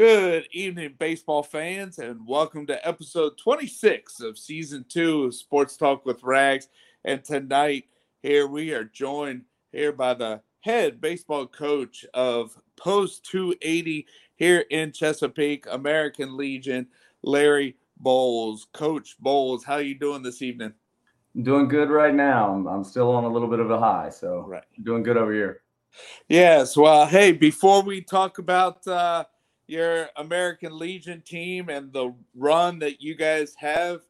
Good evening, baseball fans, and welcome to episode 26 of season two of Sports Talk with Rags. And tonight, here we are joined here by the head baseball coach of Post 280 here in Chesapeake, American Legion, Larry Bowles. Coach Bowles, how you doing this evening? doing good right now. I'm, I'm still on a little bit of a high, so Right. doing good over here. Yes. Well, hey, before we talk about uh, your American Legion team and the run that you guys have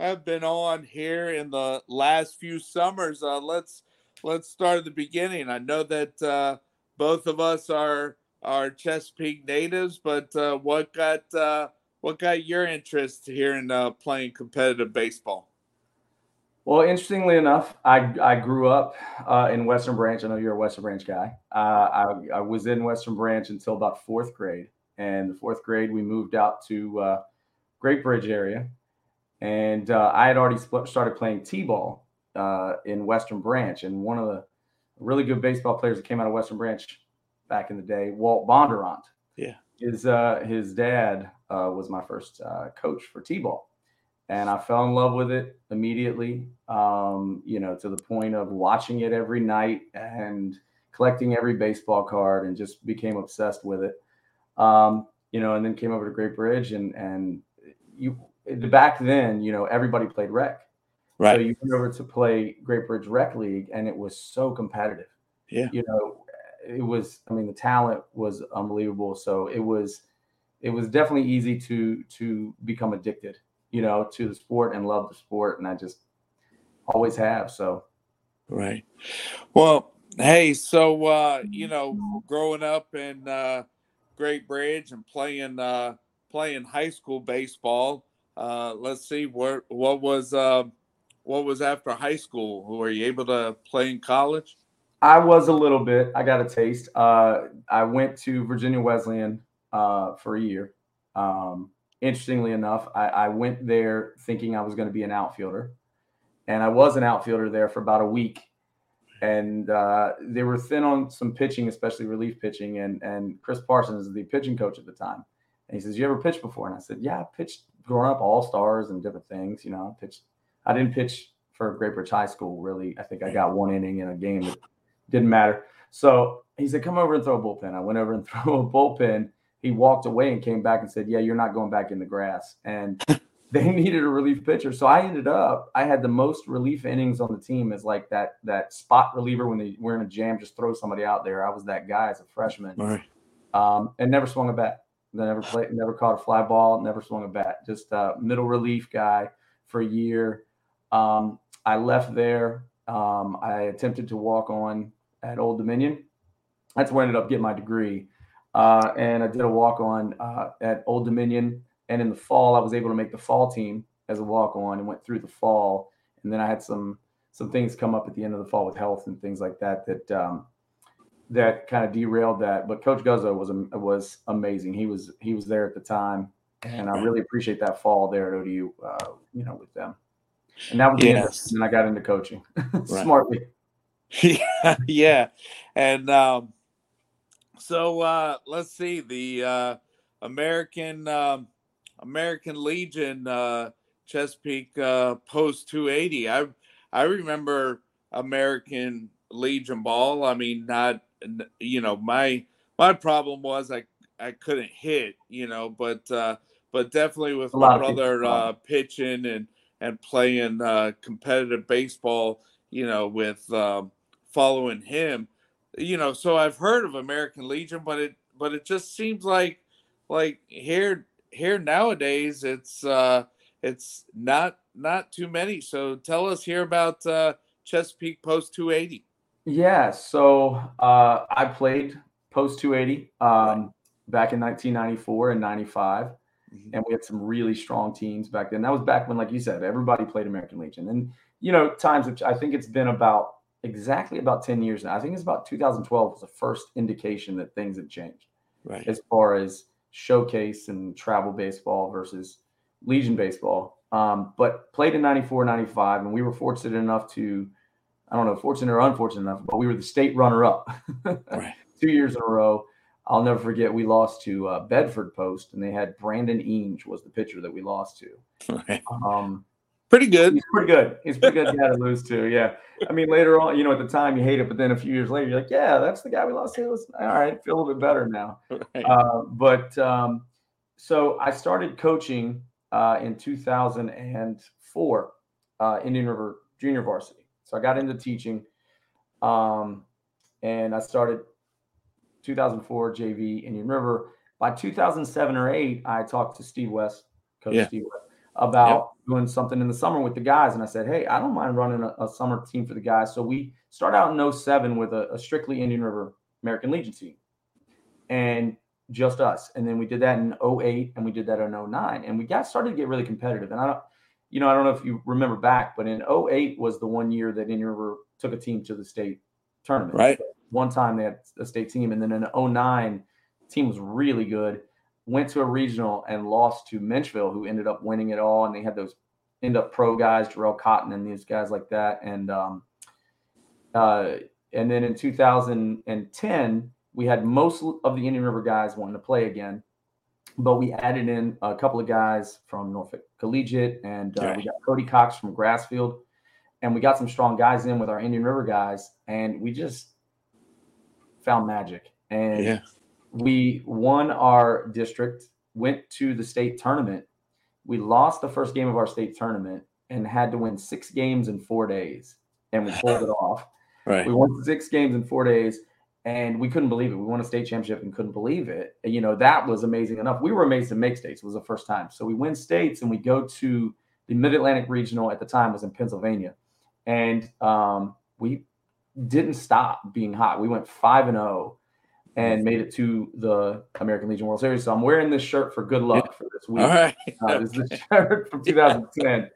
have been on here in the last few summers, uh, let's let's start at the beginning. I know that uh, both of us are are Chesapeake natives, but uh, what got uh, what got your interest here in uh, playing competitive baseball? Well, interestingly enough, I, I grew up uh, in Western Branch. I know you're a Western Branch guy. Uh, I, I was in Western Branch until about fourth grade. And the fourth grade, we moved out to uh, Great Bridge area. And uh, I had already split, started playing T-ball uh, in Western Branch. And one of the really good baseball players that came out of Western Branch back in the day, Walt Bondurant. Yeah. His, uh, his dad uh, was my first uh, coach for T-ball and I fell in love with it immediately. Um, you know, to the point of watching it every night and collecting every baseball card, and just became obsessed with it. Um, you know, and then came over to Great Bridge, and and you back then, you know, everybody played rec. Right. So you went over to play Great Bridge Rec League, and it was so competitive. Yeah. You know, it was. I mean, the talent was unbelievable. So it was, it was definitely easy to to become addicted you know, to the sport and love the sport. And I just always have. So, Right. Well, hey, so uh, you know, growing up and uh, Great Bridge and playing uh, playing high school baseball, uh, let's see what what was uh, what was after high school. Were you able to play in college? I was a little bit. I got a taste. Uh, I went to Virginia Wesleyan uh, for a year. Um, interestingly enough, I, I went there thinking I was going to be an outfielder, and I was an outfielder there for about a week. And uh, they were thin on some pitching, especially relief pitching. And and Chris Parsons is the pitching coach at the time, and he says, "You ever pitched before?" And I said, "Yeah, I pitched growing up, all stars and different things. You know, I pitched. I didn't pitch for Great Bridge High School really. I think I got one inning in a game that didn't matter. So he said, "Come over and throw a bullpen." I went over and threw a bullpen he walked away and came back and said, "Yeah, you're not going back in the grass." And they needed a relief pitcher, so I ended up I had the most relief innings on the team as like that that spot reliever when they were in a jam, just throw somebody out there. I was that guy as a freshman, right. um, and never swung a bat. Never played, never caught a fly ball, never swung a bat. Just a middle relief guy for a year. Um, I left there. Um, I attempted to walk on at Old Dominion. That's where I ended up getting my degree. Uh, and I did a walk on uh, at Old Dominion. And in the fall, I was able to make the fall team as a walk on and went through the fall. And then I had some some things come up at the end of the fall with health and things like that that um, that kind of derailed that. But Coach Guzzo was was amazing. He was he was there at the time, and I really appreciate that fall there at ODU. Uh, you know, with them. And that was the end of it. Yes. And I got into coaching smartly. yeah, yeah, and um, so uh, let's see the uh, American um, American Legion uh, Chesapeake uh, Post 280. I I remember American Legion ball. I mean, not you know my my problem was I I couldn't hit, you know, but uh, but definitely with my lot of people brother uh, pitching and and playing uh, competitive baseball, you know, with um, following him, you know. So I've heard of American Legion, but it but it just seems like like here here nowadays it's uh, it's not not too many. So tell us here about uh, Chesapeake Post 280. Yeah, so uh, I played post 280 um, back in 1994 and 95, and we had some really strong teams back then. That was back when, like you said, everybody played American Legion, and you know, times I think it's been about exactly about 10 years now. I think it's about 2012 was the first indication that things had changed Right. as far as showcase and travel baseball versus Legion baseball. Um, but played in 94, 95, and we were fortunate enough to, I don't know, fortunate or unfortunate enough, but we were the state runner up Right. two years in a row. I'll never forget we lost to uh, Bedford Post, and they had Brandon Eames was the pitcher that we lost to. Um, pretty good. He's pretty good. He's pretty good guy to lose to. Yeah. I mean, later on, you know, at the time you hate it, but then a few years later, you're like, yeah, that's the guy we lost to. All right, feel a little bit better now. Right. Uh, but um, so I started coaching uh, in 2004, uh, Indian River Junior Varsity. So I got into teaching, um, and I started 2004 JV Indian River. By 2007 or eight, I talked to Steve West, Coach yeah. Steve West, about doing something in the summer with the guys. And I said, Hey, I don't mind running a, a summer team for the guys. So we start out in 07 with a, a, strictly Indian River American Legion team and just us. And then we did that in 08 and we did that in 09. And we got started to get really competitive. And I don't, you know, I don't know if you remember back, but in 08 was the one year that Indian River took a team to the state tournament. Right. One time they had a state team. And then in 09, team was really good went to a regional and lost to Menchville, who ended up winning it all. And they had those end up pro guys, Jharel Cotton and these guys like that. And um, uh, and then in 2010, we had most of the Indian River guys wanting to play again, but we added in a couple of guys from Norfolk Collegiate, and uh, we got Cody Cox from Grassfield, and we got some strong guys in with our Indian River guys, and we just found magic. And yeah we won our district, went to the state tournament. We lost the first game of our state tournament and had to win six games in four days, and we pulled it off. Right. We won six games in four days, and we couldn't believe it. We won a state championship and couldn't believe it. And, you know, that was amazing enough. We were amazed to make states. It was the first time. So we win states, and we go to the Mid Atlantic Regional at the time was in Pennsylvania, and um, we didn't stop being hot. We went five and zero oh and made it to the American Legion World Series. So I'm wearing this shirt for good luck for this week. All right. uh, this is the shirt from 2010.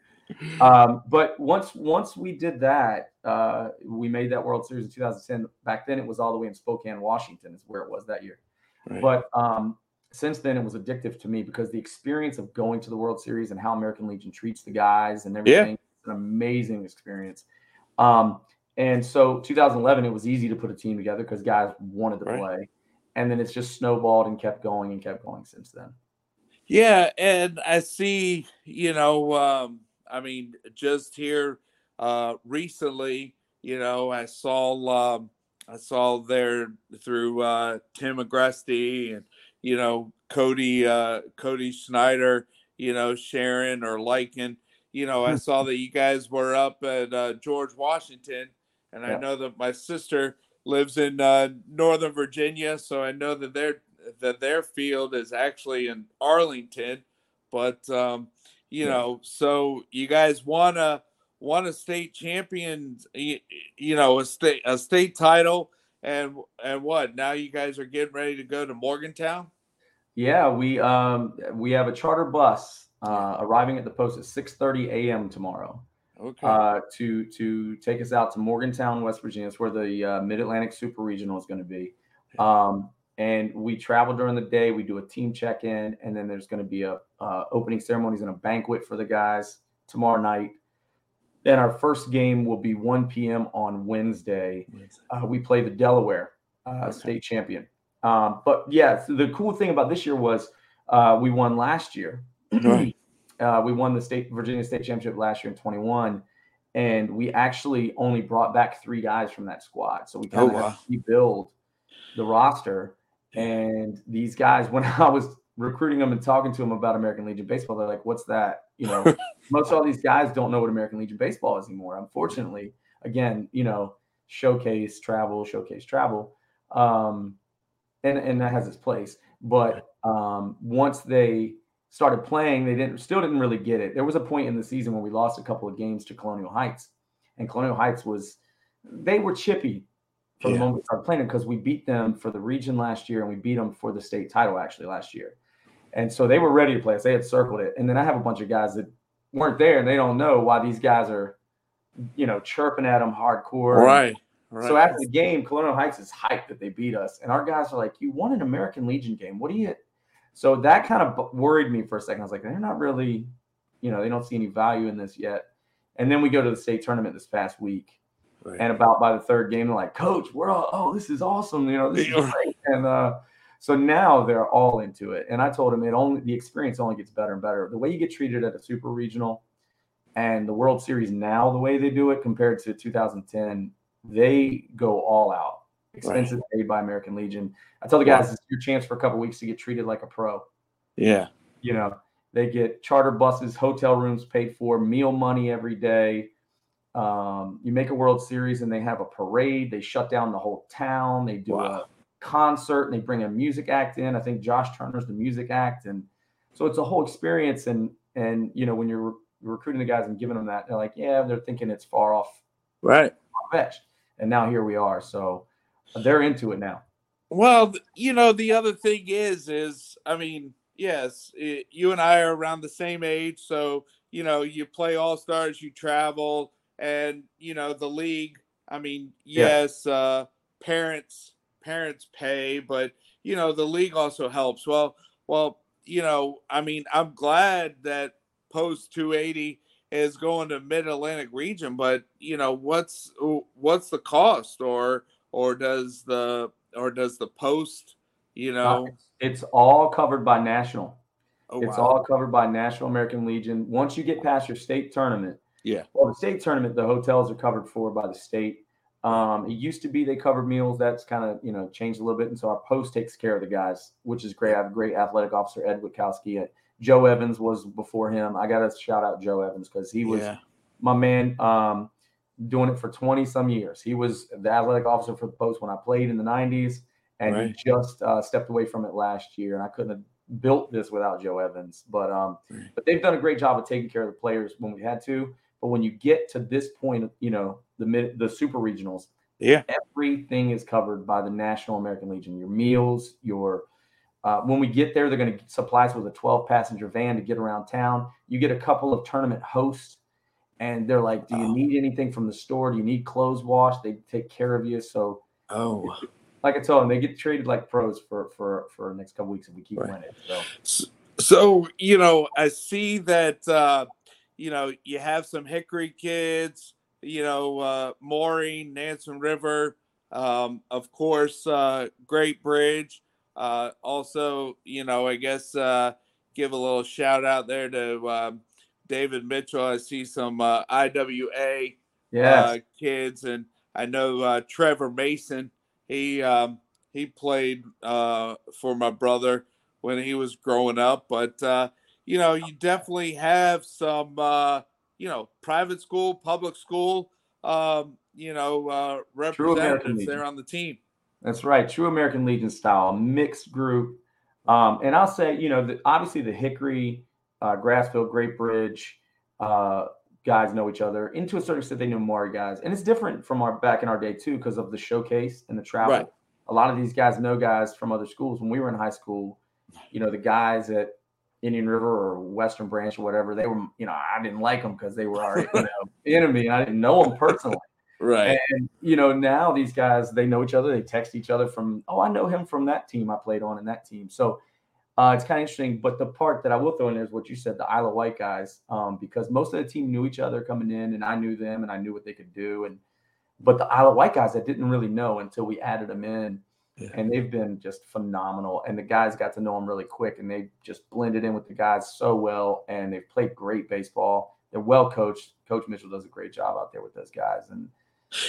Um, but once once we did that, uh, we made that World Series in 2010. Back then, it was all the way in Spokane, Washington, is where it was that year. Right. But um, since then, it was addictive to me because the experience of going to the World Series and how American Legion treats the guys and everything, yeah. an amazing experience. Um, and so 2011, it was easy to put a team together because guys wanted to right. play. And then it's just snowballed and kept going and kept going since then. Yeah. And I see, you know, um, I mean, just here uh, recently, you know, I saw, um, I saw there through uh, Tim Agresti and, you know, Cody, uh, Cody Schneider, you know, sharing or liking, you know, I saw that you guys were up at uh, George Washington and yeah. I know that my sister lives in uh, Northern Virginia, so I know that their that their field is actually in Arlington. But um, you yeah. know, so you guys won a won a state champion, you, you know, a state a state title, and and what? Now you guys are getting ready to go to Morgantown. Yeah, we um we have a charter bus uh, arriving at the post at 6:30 a.m. tomorrow okay. uh, to to take us out to Morgantown, West Virginia. It's where the uh, Mid Atlantic Super Regional is going to be. Um, and we travel during the day. We do a team check in, and then there's going to be a uh, opening ceremonies and a banquet for the guys tomorrow night. Then our first game will be 1 p.m. on Wednesday. Uh, we play the Delaware uh, okay. state champion. Um, but yeah, so the cool thing about this year was uh, we won last year. Right. Uh, we won the state Virginia State Championship last year in 21, and we actually only brought back three guys from that squad. So we kind of oh, wow. rebuild the roster. And these guys, when I was recruiting them and talking to them about American Legion baseball, they're like, "What's that?" You know, most of all these guys don't know what American Legion baseball is anymore. Unfortunately, again, you know, showcase travel, showcase travel, um, and and that has its place. But um, once they started playing, they didn't still didn't really get it. There was a point in the season when we lost a couple of games to Colonial Heights, and Colonial Heights was they were chippy from yeah. the moment we started playing because we beat them for the region last year and we beat them for the state title actually last year. And so they were ready to play us. They had circled it. And then I have a bunch of guys that weren't there and they don't know why these guys are, you know, chirping at them hardcore. Right. right. So after the game, Colonial Heights is hyped that they beat us. And our guys are like, You won an American Legion game. What do you so that kind of worried me for a second. I was like, they're not really, you know, they don't see any value in this yet. And then we go to the state tournament this past week. Right. And about by the third game, they're like, Coach, we're all, oh, this is awesome. You know, this is great. And uh, So now they're all into it. And I told them it only the experience only gets better and better. The way you get treated at a super regional and the World Series now, the way they do it compared to 2010, they go all out. Expenses right. paid by American Legion. I tell the guys it's your chance for a couple weeks to get treated like a pro. Yeah. You know, they get charter buses, hotel rooms paid for, meal money every day. Um, you make a World Series and they have a parade. They shut down the whole town. They do wow. a concert and they bring a music act in. I think Josh Turner's the music act, and so it's a whole experience. And and you know when you're recruiting the guys and giving them that, they're like, yeah, they're thinking it's far off, right? And now here we are. So they're into it now. Well, you know, the other thing is, is I mean, yes, it, you and I are around the same age, so you know, you play all stars, you travel, and you know, the league. I mean, yes, yeah. uh, parents parents pay, but you know, the league also helps. Well, well, you know, I mean, I'm glad that post 280 is going to mid Atlantic region, but you know, what's what's the cost or or does the or does the post, you know, it's all covered by national. Oh, it's wow. all covered by National American Legion. Once you get past your state tournament, yeah. Well, the state tournament, the hotels are covered for by the state. Um, it used to be they covered meals. That's kind of you know changed a little bit, and so our post takes care of the guys, which is great. I have a great athletic officer, Ed Witkowski. Joe Evans was before him. I got to shout out Joe Evans because he was yeah. my man. Um, doing it for 20 some years. He was the athletic officer for the post when I played in the 90s, and right. he just uh, stepped away from it last year. And I couldn't have built this without Joe Evans. But um, right. but they've done a great job of taking care of the players when we had to. But when you get to this point, you know the mid the super regionals, yeah, everything is covered by the National American Legion. Your meals, your uh, when we get there, they're going to supply us with a 12 passenger van to get around town. You get a couple of tournament hosts and they're like, "Do you oh. need anything from the store? Do you need clothes washed?" They take care of you. So, oh, like I told them, they get traded like pros for for for the next couple weeks if we keep right. winning. So. so, you know, I see that uh, you know you have some Hickory kids. You know, uh, Maureen, Nansemond River, um, of course, uh, Great Bridge. Uh, also, you know, I guess uh, give a little shout out there to um, David Mitchell. I see some uh, IWA yes. uh, kids, and I know uh, Trevor Mason. He um, he played uh, for my brother when he was growing up, but uh, you know, you definitely have some uh, you know private school, public school, um, you know, representatives there on the team. That's right, true American Legion style, mixed group. Um, and I'll say, you know, the, obviously the Hickory uh, Grassfield, Great Bridge, uh, guys know each other. And to a certain extent, they know more guys. And it's different from our back in our day too, because of the showcase and the travel. Right. A lot of these guys know guys from other schools. When we were in high school, you know, the guys at Indian River or Western Branch or whatever, they were, you know, I didn't like them because they were our you know, enemy. I didn't know them personally. Right. And you know, now these guys they know each other. They text each other from, oh, I know him from that team I played on in that team. So uh, it's kind of interesting, but the part that I will throw in is what you said, the Isle of Wight guys, um, because most of the team knew each other coming in, and I knew them, and I knew what they could do. And but the Isle of Wight guys, I didn't really know until we added them in, yeah. and they've been just phenomenal. And the guys got to know them really quick, and they just blended in with the guys so well, and they've played great baseball. They're well coached. Coach Mitchell does a great job out there with those guys, and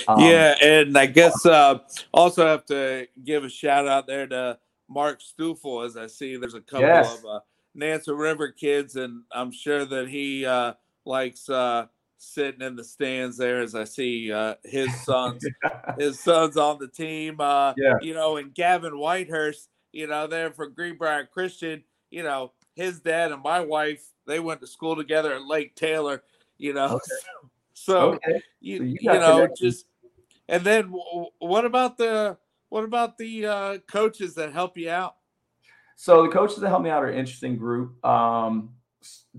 um, yeah, and I guess uh, also have to give a shout out there to Mark Stufel, as I see there's a couple yes. of uh, Nansemond River kids, and I'm sure that he uh, likes uh, sitting in the stands there as I see uh, his sons, his sons on the team. Uh, yeah. You know, and Gavin Whitehurst, you know, there for Greenbrier Christian, you know, his dad and my wife, they went to school together at Lake Taylor, you know. Okay. So, okay. you, so you, you know, just, and then what about the, what about the uh, coaches that help you out? So the coaches that help me out are an interesting group. Um,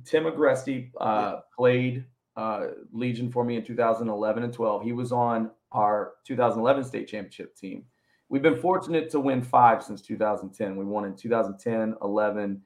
Tim Agresti uh, yeah. played uh, Legion for me in 2011 and 12. He was on our 2011 state championship team. We've been fortunate to win five since 2010. We won in 2010, 11,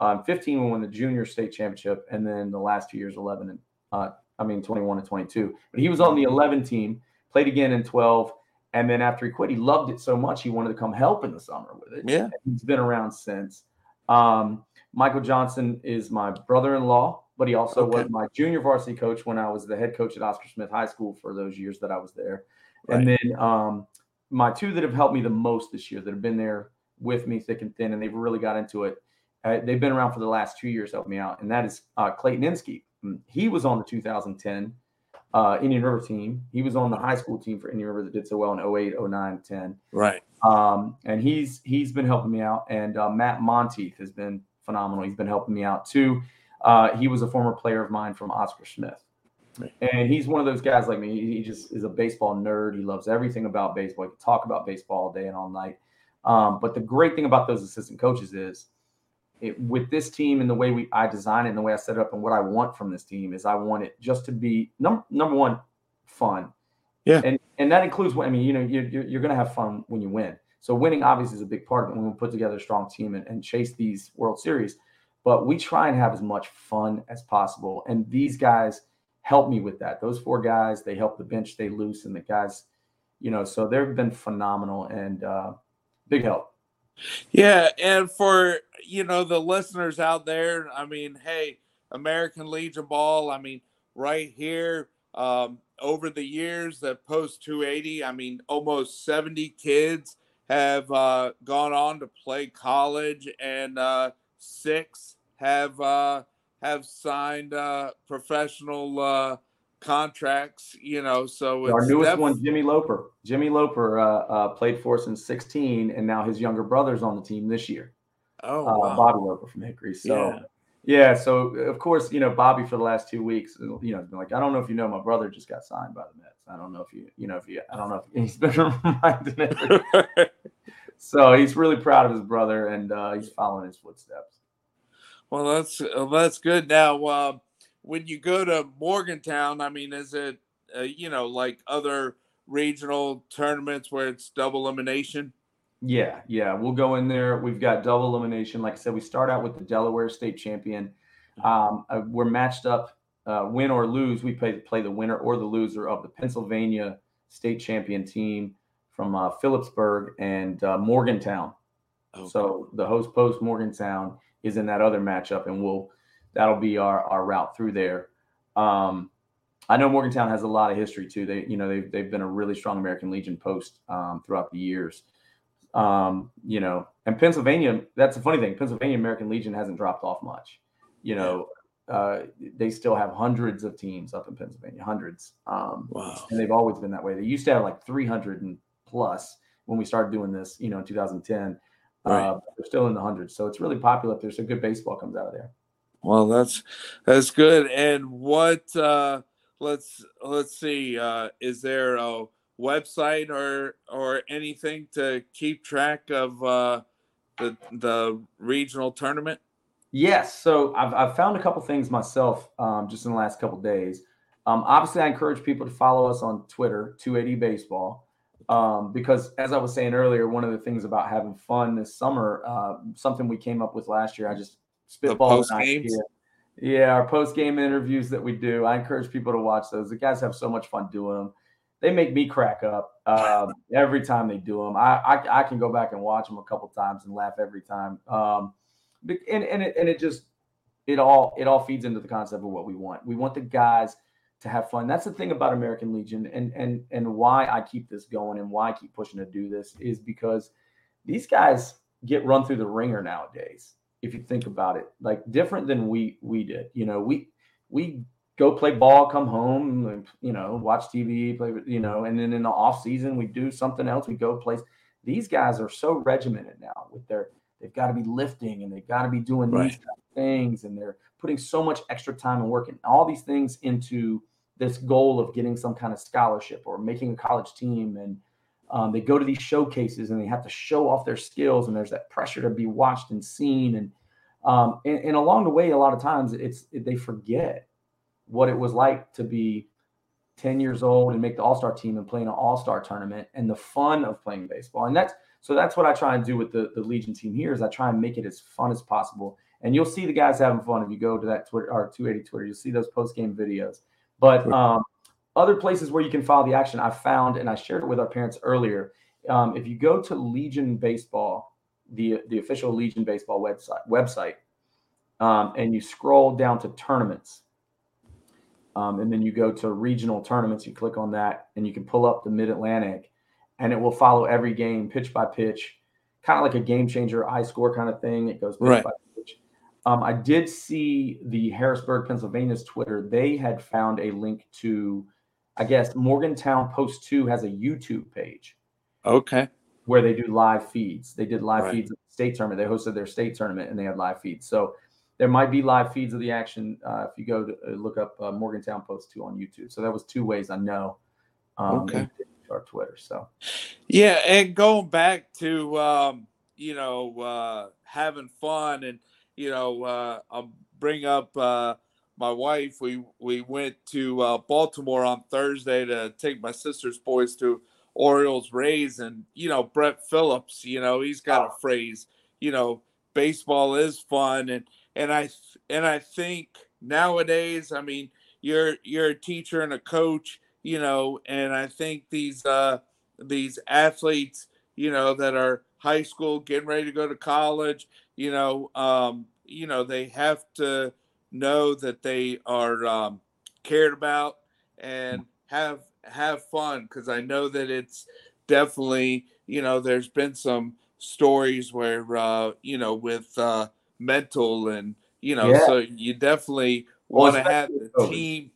um, 15. We won the junior state championship, and then the last two years, 11 and uh, I mean 21 and 22. But he was on the 11 team. Played again in 12 And then after he quit, he loved it so much he wanted to come help in the summer with it. Yeah. And he's been around since. Um, Michael Johnson is my brother-in-law, but he also Okay. was my junior varsity coach when I was the head coach at Oscar Smith High School for those years that I was there. And then um, my two that have helped me the most this year, that have been there with me thick and thin, and they've really got into it. Uh, they've been around for the last two years, helping me out, and that is uh, Clayton Inskeep. Mm, He was on the 2010 uh, Indian River team. He was on the high school team for Indian River that did so well in 08, 09, 10. Right. Um, and he's he's been helping me out. And uh, Matt Monteith has been phenomenal. He's been helping me out too. Uh, he was a former player of mine from Oscar Smith. Right. And he's one of those guys like me. He, he just is a baseball nerd. He loves everything about baseball. He can talk about baseball all day and all night. Um, but the great thing about those assistant coaches is it, with this team and the way we I design it and the way I set it up and what I want from this team is I want it just to be number number one, fun. Yeah. And and that includes what I mean, you know, you're you're, you're going to have fun when you win. So winning obviously is a big part of it when we put together a strong team and, and chase these World Series. But we try and have as much fun as possible. And these guys help me with that. Those four guys, they help the bench stay loose and the guys, you know, so they've been phenomenal and uh, big help. Yeah, and for you know the listeners out there, I mean, hey, American Legion Ball, I mean, right here, um, over the years that post 280, I mean, almost 70 kids have uh, gone on to play college, and uh, six have uh, have signed uh, professional uh, contracts. You know, so Our newest def- one, Jimmy Loper. Jimmy Loper uh, uh, played for us in 16, and now his younger brother's on the team this year. Oh, uh, wow. Bobby Loper from Hickory. So, Yeah. yeah. So, of course, you know, Bobby for the last two weeks, you know, has been like, I don't know if you know, my brother just got signed by the Mets. I don't know if you, you know, if you, I don't know if he's been reminding it. So he's really proud of his brother and uh, he's following his footsteps. Well, that's that's good. Now, uh, when you go to Morgantown, I mean, is it uh, you know like other regional tournaments where it's double elimination? Yeah, yeah. We'll go in there. We've got double elimination. Like I said, we start out with the Delaware State champion. Um, uh, we're matched up, uh, win or lose. We play play the winner or the loser of the Pennsylvania State champion team from uh, Phillipsburg and uh, Morgantown. Okay. So the host post Morgantown is in that other matchup, and we'll that'll be our our route through there. Um, I know Morgantown has a lot of history too. They you know they've they've been a really strong American Legion post um, throughout the years. Um, you know, and Pennsylvania. That's a funny thing. Pennsylvania American Legion hasn't dropped off much. You know, uh, they still have hundreds of teams up in Pennsylvania, hundreds. Um, Wow. and they've always been that way. They used to have like 300 and plus when we started doing this, you know, in 2010. Right. Uh, they're still in the hundreds, so it's really popular up there. So good baseball comes out of there. Well, that's that's good. And what? Uh, let's let's see. Uh, is there a website or or anything to keep track of uh, the the regional tournament? Yes, so I've, I've found a couple things myself um, just in the last couple days. Um, obviously, I encourage people to follow us on Twitter, 280 Baseball, um, because as I was saying earlier, one of the things about having fun this summer, uh, something we came up with last year, I just spitballed an post-games? Yeah, our post game interviews that we do. I encourage people to watch those. The guys have so much fun doing them. They make me crack up um, every time they do them. I, I I can go back and watch them a couple times and laugh every time. Um, and and it, and it just it all it all feeds into the concept of what we want. We want the guys to have fun. That's the thing about American Legion and and and why I keep this going and why I keep pushing to do this is because these guys get run through the ringer nowadays. If you think about it, like different than we we did. You know, we we go play ball, come home, and, you know, watch TV, play, you know, and then in the off season we do something else. We go place. These guys are so regimented now with their they've got to be lifting and they've got to be doing these Right. of things and they're putting so much extra time and work and all these things into this goal of getting some kind of scholarship or making a college team and um, they go to these showcases and they have to show off their skills and there's that pressure to be watched and seen and um, and, and along the way a lot of times it's they forget what it was like to be 10 years old and make the all-star team and play in an all-star tournament and the fun of playing baseball and that's so that's what I try and do with the, the Legion team here is I try and make it as fun as possible. And you'll see the guys having fun if you go to that Twitter or 280 Twitter. You'll see those post game videos. But um, other places where you can follow the action, I found, and I shared it with our parents earlier. Um, if you go to Legion Baseball, the the official Legion Baseball website website, um, and you scroll down to tournaments, um, and then you go to regional tournaments. You click on that, and you can pull up the Mid Atlantic, and it will follow every game pitch by pitch, kind of like a game changer, high score kind of thing. It goes pitch Right. by pitch. Um, I did see the Harrisburg, Pennsylvania's Twitter. They had found a link to, I guess, Morgantown Post 2 has a YouTube page Okay. where they do live feeds. They did live Right. feeds of the state tournament. They hosted their state tournament and they had live feeds. So there might be live feeds of the action uh, if you go to uh, look up uh, Morgantown Post 2 on YouTube. So that was two ways I know. Um, Okay. our Twitter. So Yeah, and going back to um, you know uh, having fun, and you know uh, I'll bring up uh, my wife. We we went to uh, Baltimore on Thursday to take my sister's boys to Orioles Rays, and you know Brett Phillips. You know he's got a phrase. You know baseball is fun, and and I and I think nowadays, I mean, you're you're a teacher and a coach. You know, and I think these. Uh, these athletes, you know, that are high school getting ready to go to college, you know, um, you know, they have to know that they are um, cared about and have have fun because I know that it's definitely, you know, there's been some stories where uh, you know, with uh mental and you know, Yeah. so you definitely want to have the team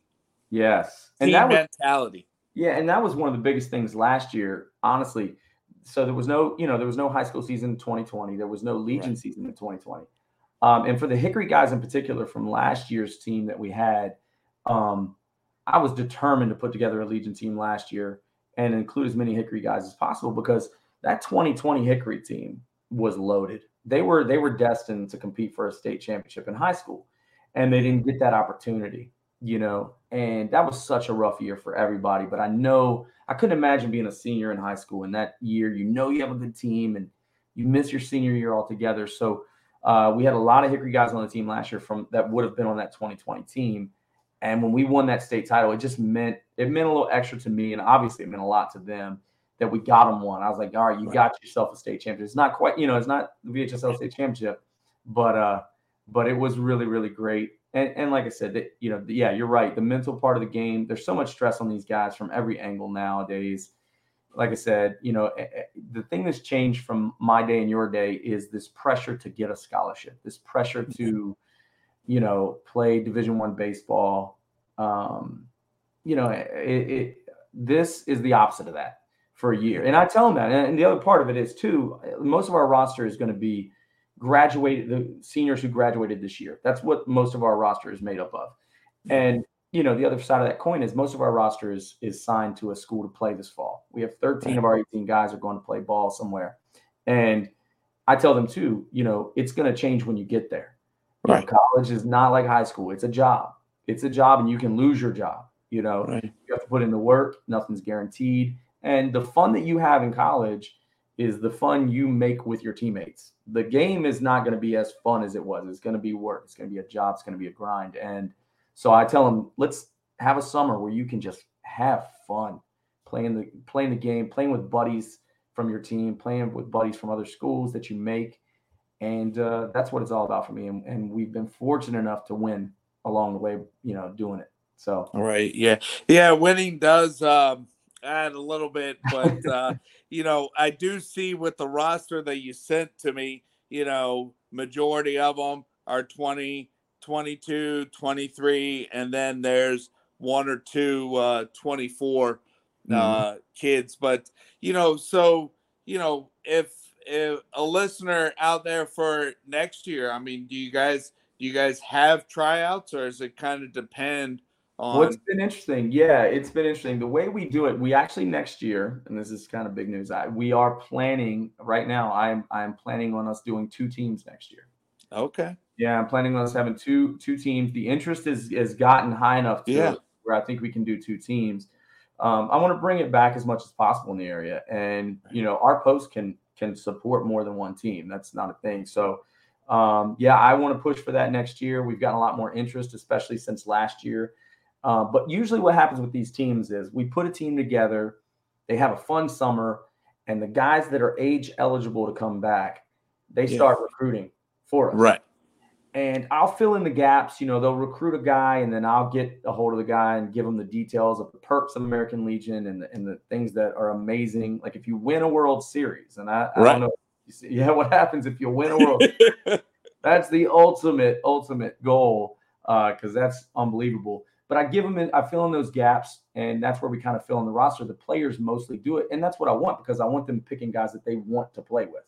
yes, and team that was mentality. Yeah, and that was one of the biggest things last year, honestly. So there was no, you know, there was no high school season in 2020. There was no Legion Right. season in 2020. Um, and for the Hickory guys in particular, from last year's team that we had, um, I was determined to put together a Legion team last year and include as many Hickory guys as possible because that 2020 Hickory team was loaded. They were they were destined to compete for a state championship in high school, and they didn't get that opportunity you know, and that was such a rough year for everybody. But I know I couldn't imagine being a senior in high school in that year. You know, you have a good team and you miss your senior year altogether. So uh, we had a lot of Hickory guys on the team last year from that would have been on that 2020 team. And when we won that state title, it just meant it meant a little extra to me, and obviously it meant a lot to them that we got them one. I was like, all right, you Right. got yourself a state championship. It's not quite, you know, it's not the VHSL state championship, but uh, but it was really really great and, and like i said that you know yeah you're right the mental part of the game there's so much stress on these guys from every angle nowadays like i said you know eh, eh, the thing that's changed from my day and your day is this pressure to get a scholarship this pressure to you know play division one baseball um you know it, it this is the opposite of that for a year and i tell them that and, and the other part of it is too most of our roster is going to be graduated the seniors who graduated this year. That's what most of our roster is made up of. And you know, the other side of that coin is most of our roster is is signed to a school to play this fall. We have 13 of our 18 guys are going to play ball somewhere. And I tell them too, you know, it's going to change when you get there. You know, Right. college is not like high school. It's a job. It's a job and you can lose your job, you know Right. you have to put in the work nothing's guaranteed and the fun that you have in college is the fun you make with your teammates the game is not going to be as fun as it was it's going to be work it's going to be a job it's going to be a grind and so i tell them let's have a summer where you can just have fun playing the playing the game playing with buddies from your team playing with buddies from other schools that you make and uh, that's what it's all about for me and, and we've been fortunate enough to win along the way you know doing it so Right. Yeah. Yeah. Winning does um, add a little bit, but uh, you know, I do see with the roster that you sent to me, you know, majority of them are 20, 22, 23, and then there's one or two uh, 24 uh, kids. But you know, so you know, if if a listener out there for next year, I mean, do you guys do you guys have tryouts, or does it kind of depend on? What's been interesting, yeah, it's been interesting. The way we do it, we actually next year, and this is kind of big news. I, we are planning right now. I'm I'm planning on us doing two teams next year. Okay. Yeah, I'm planning on us having two two teams. The interest is has gotten high enough to Yeah. where I think we can do two teams. Um, I want to bring it back as much as possible in the area, and you know, our post can can support more than one team. That's not a thing. So, um, yeah, I want to push for that next year. We've gotten a lot more interest, especially since last year. Uh, but usually, what happens with these teams is we put a team together, they have a fun summer, and the guys that are age eligible to come back, they start recruiting for us. Right. And I'll fill in the gaps. You know, they'll recruit a guy, and then I'll get a hold of the guy and give him the details of the perks of American Legion and the, and the things that are amazing. Like if you win a World Series, and I, I right. don't know, yeah, what happens if you win a World? that's the ultimate, ultimate goal because uh, that's unbelievable. But I give them, in, I fill in those gaps, and that's where we kind of fill in the roster. The players mostly do it, and that's what I want because I want them picking guys that they want to play with,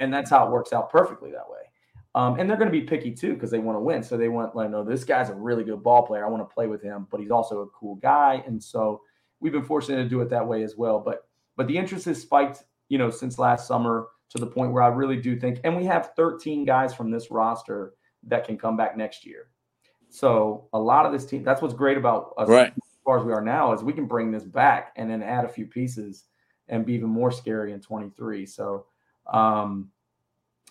and that's how it works out perfectly that way. Um, and they're going to be picky too because they want to win. So they want, like, no, this guy's a really good ball player. I want to play with him, but he's also a cool guy. And so we've been fortunate to do it that way as well. But but the interest has spiked, you know, since last summer to the point where I really do think, and we have 13 guys from this roster that can come back next year. So a lot of this team, that's what's great about us right. as far as we are now, is we can bring this back and then add a few pieces and be even more scary in 23. So um,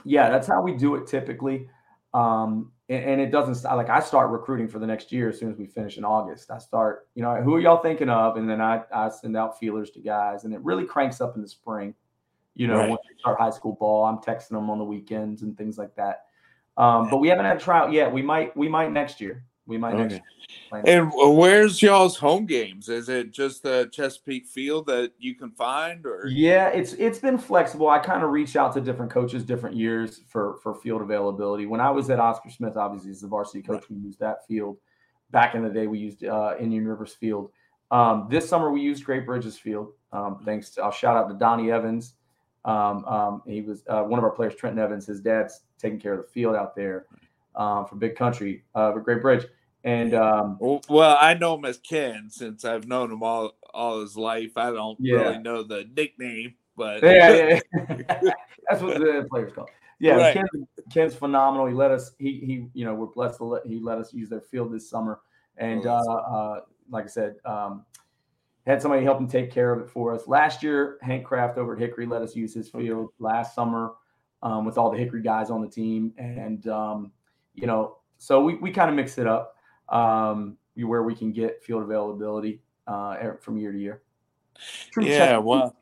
yeah, that's how we do it typically. Um, and, and, it doesn't like I start recruiting for the next year as soon as we finish in August. I start, you know, who are y'all thinking of? And then I, I send out feelers to guys, and it really cranks up in the spring. You know, right. once we start high school ball, I'm texting them on the weekends and things like that. Um, but we haven't had a tryout yet. We might, we might next year. We might okay. And where's y'all's home games? Is it just the Chesapeake Field that you can find, or? Yeah, it's it's been flexible. I kind of reach out to different coaches different years for for field availability. When I was at Oscar Smith, obviously as the varsity coach, right. we used that field. Back in the day, we used uh, Indian Rivers Field. Um, this summer, we used Great Bridges Field. Um, thanks to I'll shout out to Donnie Evans. Um, um, he was uh, one of our players, Trenton Evans. His dad's taking care of the field out there um, for Big Country, uh, for Great Bridge. And um, well, I know him as Ken since I've known him all all his life. I don't yeah. really know the nickname, but yeah, yeah, that's what the players call. Yeah, right. Ken, Ken's phenomenal. He let us. He he. You know, we're blessed to let he let us use their field this summer. And oh, uh, uh, like I said, um, had somebody help him take care of it for us. Last year, Hank Kraft over at Hickory let us use his field. Last summer, um, with all the Hickory guys on the team, and um, you know, so we we kind of mixed it up um, where we can get field availability uh, from year to year. True yeah, well,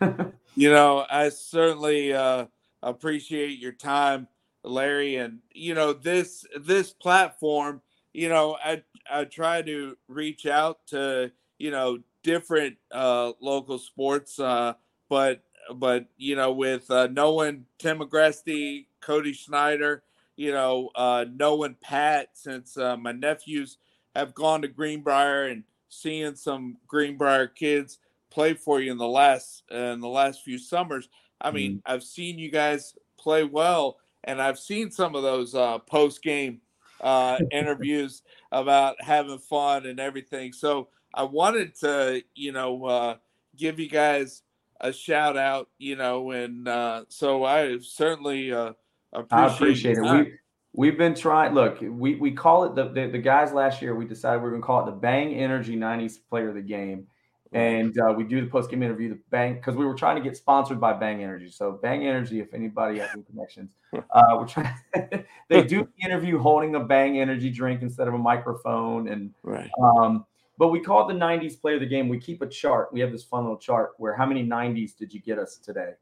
you know, I certainly uh, appreciate your time, Larry, and you know this this platform. You know, I I try to reach out to you know different uh, local sports, uh, but but you know with uh, knowing Tim Agresti, Cody Schneider, you know, uh, knowing Pat since uh, my nephews have gone to Greenbrier and seeing some Greenbrier kids play for you in the last uh, in the last few summers. I mean, mm-hmm. I've seen you guys play well, and I've seen some of those uh, post game uh, interviews about having fun and everything. So I wanted to, you know, uh, give you guys a shout out, you know, and uh, so I certainly uh, Appreciate I appreciate it. We we've been trying. Look, we we call it the, the, the guys last year. We decided we are going to call it the Bang Energy '90s Player of the Game, and uh, we do the post game interview. The Bang because we were trying to get sponsored by Bang Energy. So Bang Energy, if anybody has any connections, uh, we're trying. they do the interview holding a Bang Energy drink instead of a microphone, and right. Um, but we call it the 90s player of the game. We keep a chart. We have this fun little chart where how many 90s did you get us today?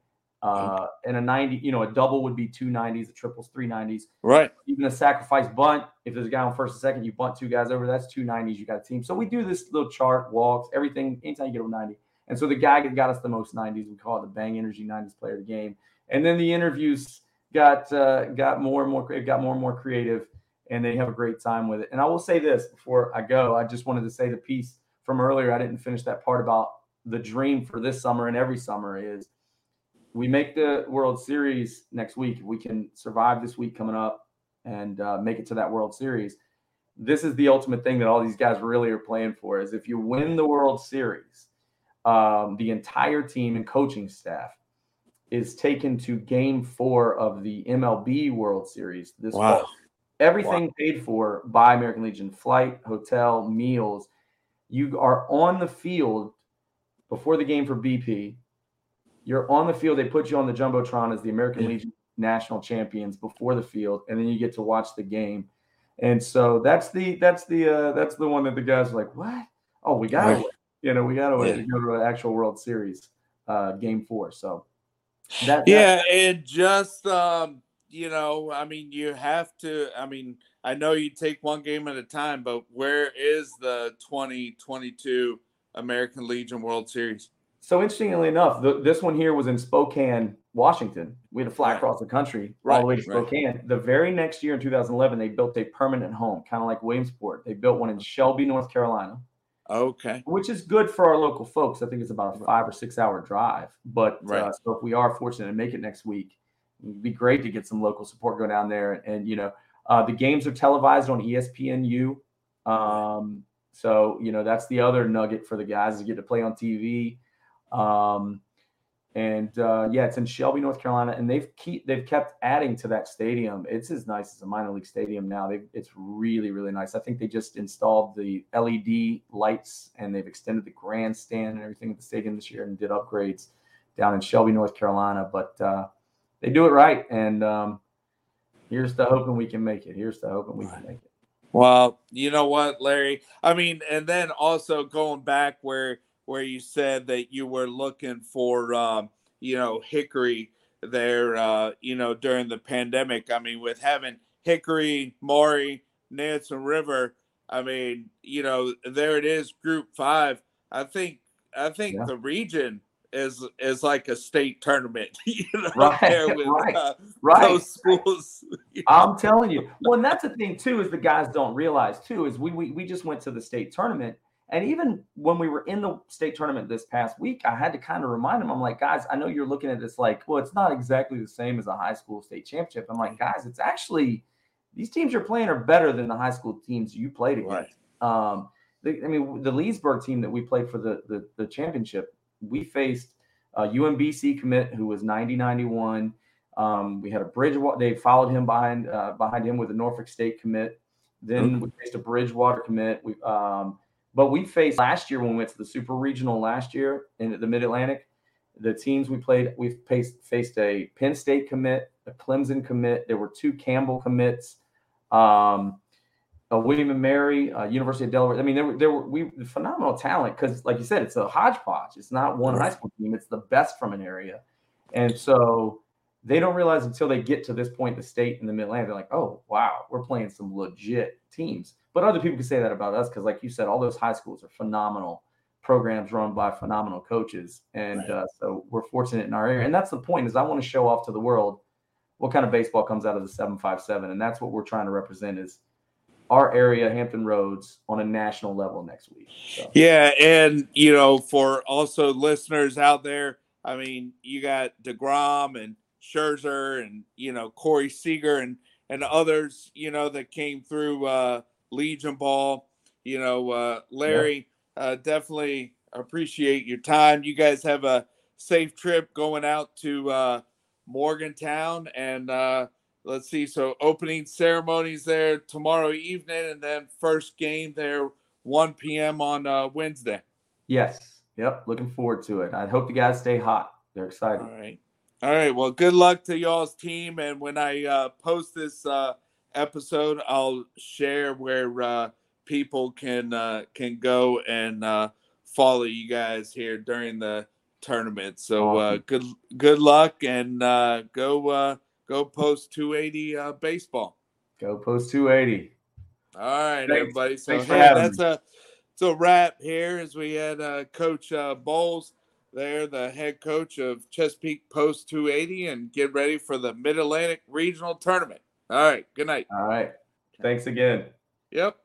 Uh, and a 90, you know, a double would be two 90s, a triple's three 90s. Right. Even a sacrifice bunt, if there's a guy on first and second, you bunt two guys over, that's two 90s. You got a team. So we do this little chart, walks, everything, anytime you get over 90. And so the guy that got us the most 90s, we call it the Bang Energy 90s player of the game. And then the interviews got uh, got more and more got more and more creative, and they have a great time with it. And I will say this before I go, I just wanted to say the piece from earlier. I didn't finish that part about the dream for this summer and every summer is we make the World Series next week, we can survive this week coming up and uh, make it to that World Series, this is the ultimate thing that all these guys really are playing for. Is if you win the World Series, um, the entire team and coaching staff is taken to Game Four of the MLB World Series this wow. fall. Everything wow. paid for by American Legion, flight, hotel, meals. You are on the field before the game for BP you're on the field. They put you on the jumbotron as the American yeah. Legion national champions before the field, and then you get to watch the game. And so that's the that's the uh, that's the one that the guys are like, what? Oh, we got to, right. you know, we got to yeah. go to an actual World Series uh, game four. So that, yeah, and just um, you know, I mean, you have to. I mean, I know you take one game at a time, but where is the 2022 American Legion World Series? So interestingly enough, the, this one here was in Spokane, Washington. We had to fly right. across the country right. all the way to Spokane. Right. The very next year in 2011, they built a permanent home, kind of like Williamsport. They built one in Shelby, North Carolina. Okay. Which is good for our local folks. I think it's about a five or six hour drive. But right. uh, so if we are fortunate to make it next week, it'd be great to get some local support go down there. And, and you know, uh, the games are televised on ESPNU. Um, so, you know, that's the other nugget for the guys to get to play on TV. Um, and uh, yeah, it's in Shelby, North Carolina, and they've keep they've kept adding to that stadium. It's as nice as a minor league stadium now. They've, it's really really nice. I think they just installed the LED lights and they've extended the grandstand and everything at the stadium this year and did upgrades down in Shelby, North Carolina. But uh, they do it right, and um, here's the hoping we can make it. Here's the hoping we can make it. Well, you know what, Larry? I mean, and then also going back where where you said that you were looking for, um, you know, Hickory there, uh, you know, during the pandemic. I mean, with having Hickory, Maury, Nansemond River, I mean, you know, there it is, Group Five. I think, I think yeah. the region is is like a state tournament, you know, right, with right, uh, right. those schools. I'm telling you. Well, and that's the thing too, is the guys don't realize too, is we we, we just went to the state tournament and even when we were in the state tournament this past week, I had to kind of remind them, I'm like, guys, I know you're looking at this like, well, it's not exactly the same as a high school state championship. I'm like, guys, it's actually these teams you're playing are better than the high school teams you played against. Right. Um, the, I mean, the Leesburg team that we played for the the, the championship, we faced a UMBC commit who was 90 91. Um, we had a Bridgewater. They followed him behind uh, behind him with a Norfolk State commit. Then we faced a Bridgewater commit. We um, but we faced last year when we went to the Super Regional last year in the Mid Atlantic. The teams we played, we faced faced a Penn State commit, a Clemson commit. There were two Campbell commits, um, a William and Mary, uh, University of Delaware. I mean, there were there were we phenomenal talent because, like you said, it's a hodgepodge. It's not one high school team; it's the best from an area, and so they don't realize until they get to this point, the state and the Mid Atlantic, they're like, "Oh, wow, we're playing some legit teams." But other people can say that about us because, like you said, all those high schools are phenomenal programs run by phenomenal coaches, and right. uh, so we're fortunate in our area. And that's the point: is I want to show off to the world what kind of baseball comes out of the seven five seven, and that's what we're trying to represent is our area, Hampton Roads, on a national level next week. So. Yeah, and you know, for also listeners out there, I mean, you got Degrom and Scherzer, and you know Corey Seager and and others, you know, that came through. Uh, Legion Ball. You know, uh, Larry, yeah. uh, definitely appreciate your time. You guys have a safe trip going out to uh, Morgantown, and uh, let's see. So opening ceremonies there tomorrow evening, and then first game there 1 p.m. on uh, Wednesday. Yes. Yep. Looking forward to it. I hope you guys stay hot. They're excited. All right. All right. Well, good luck to y'all's team. And when I uh, post this uh, episode, I'll share where uh, people can uh, can go and uh, follow you guys here during the tournament. So uh, good good luck and uh, go uh, go post 280 uh, baseball. Go post 280. All right, Thanks. everybody. So Thanks hey, that's me. a it's a wrap here as we had uh, Coach uh, Bowles there, the head coach of Chesapeake Post 280, and get ready for the Mid Atlantic Regional Tournament. All right. Good night. All right. Thanks again. Yep.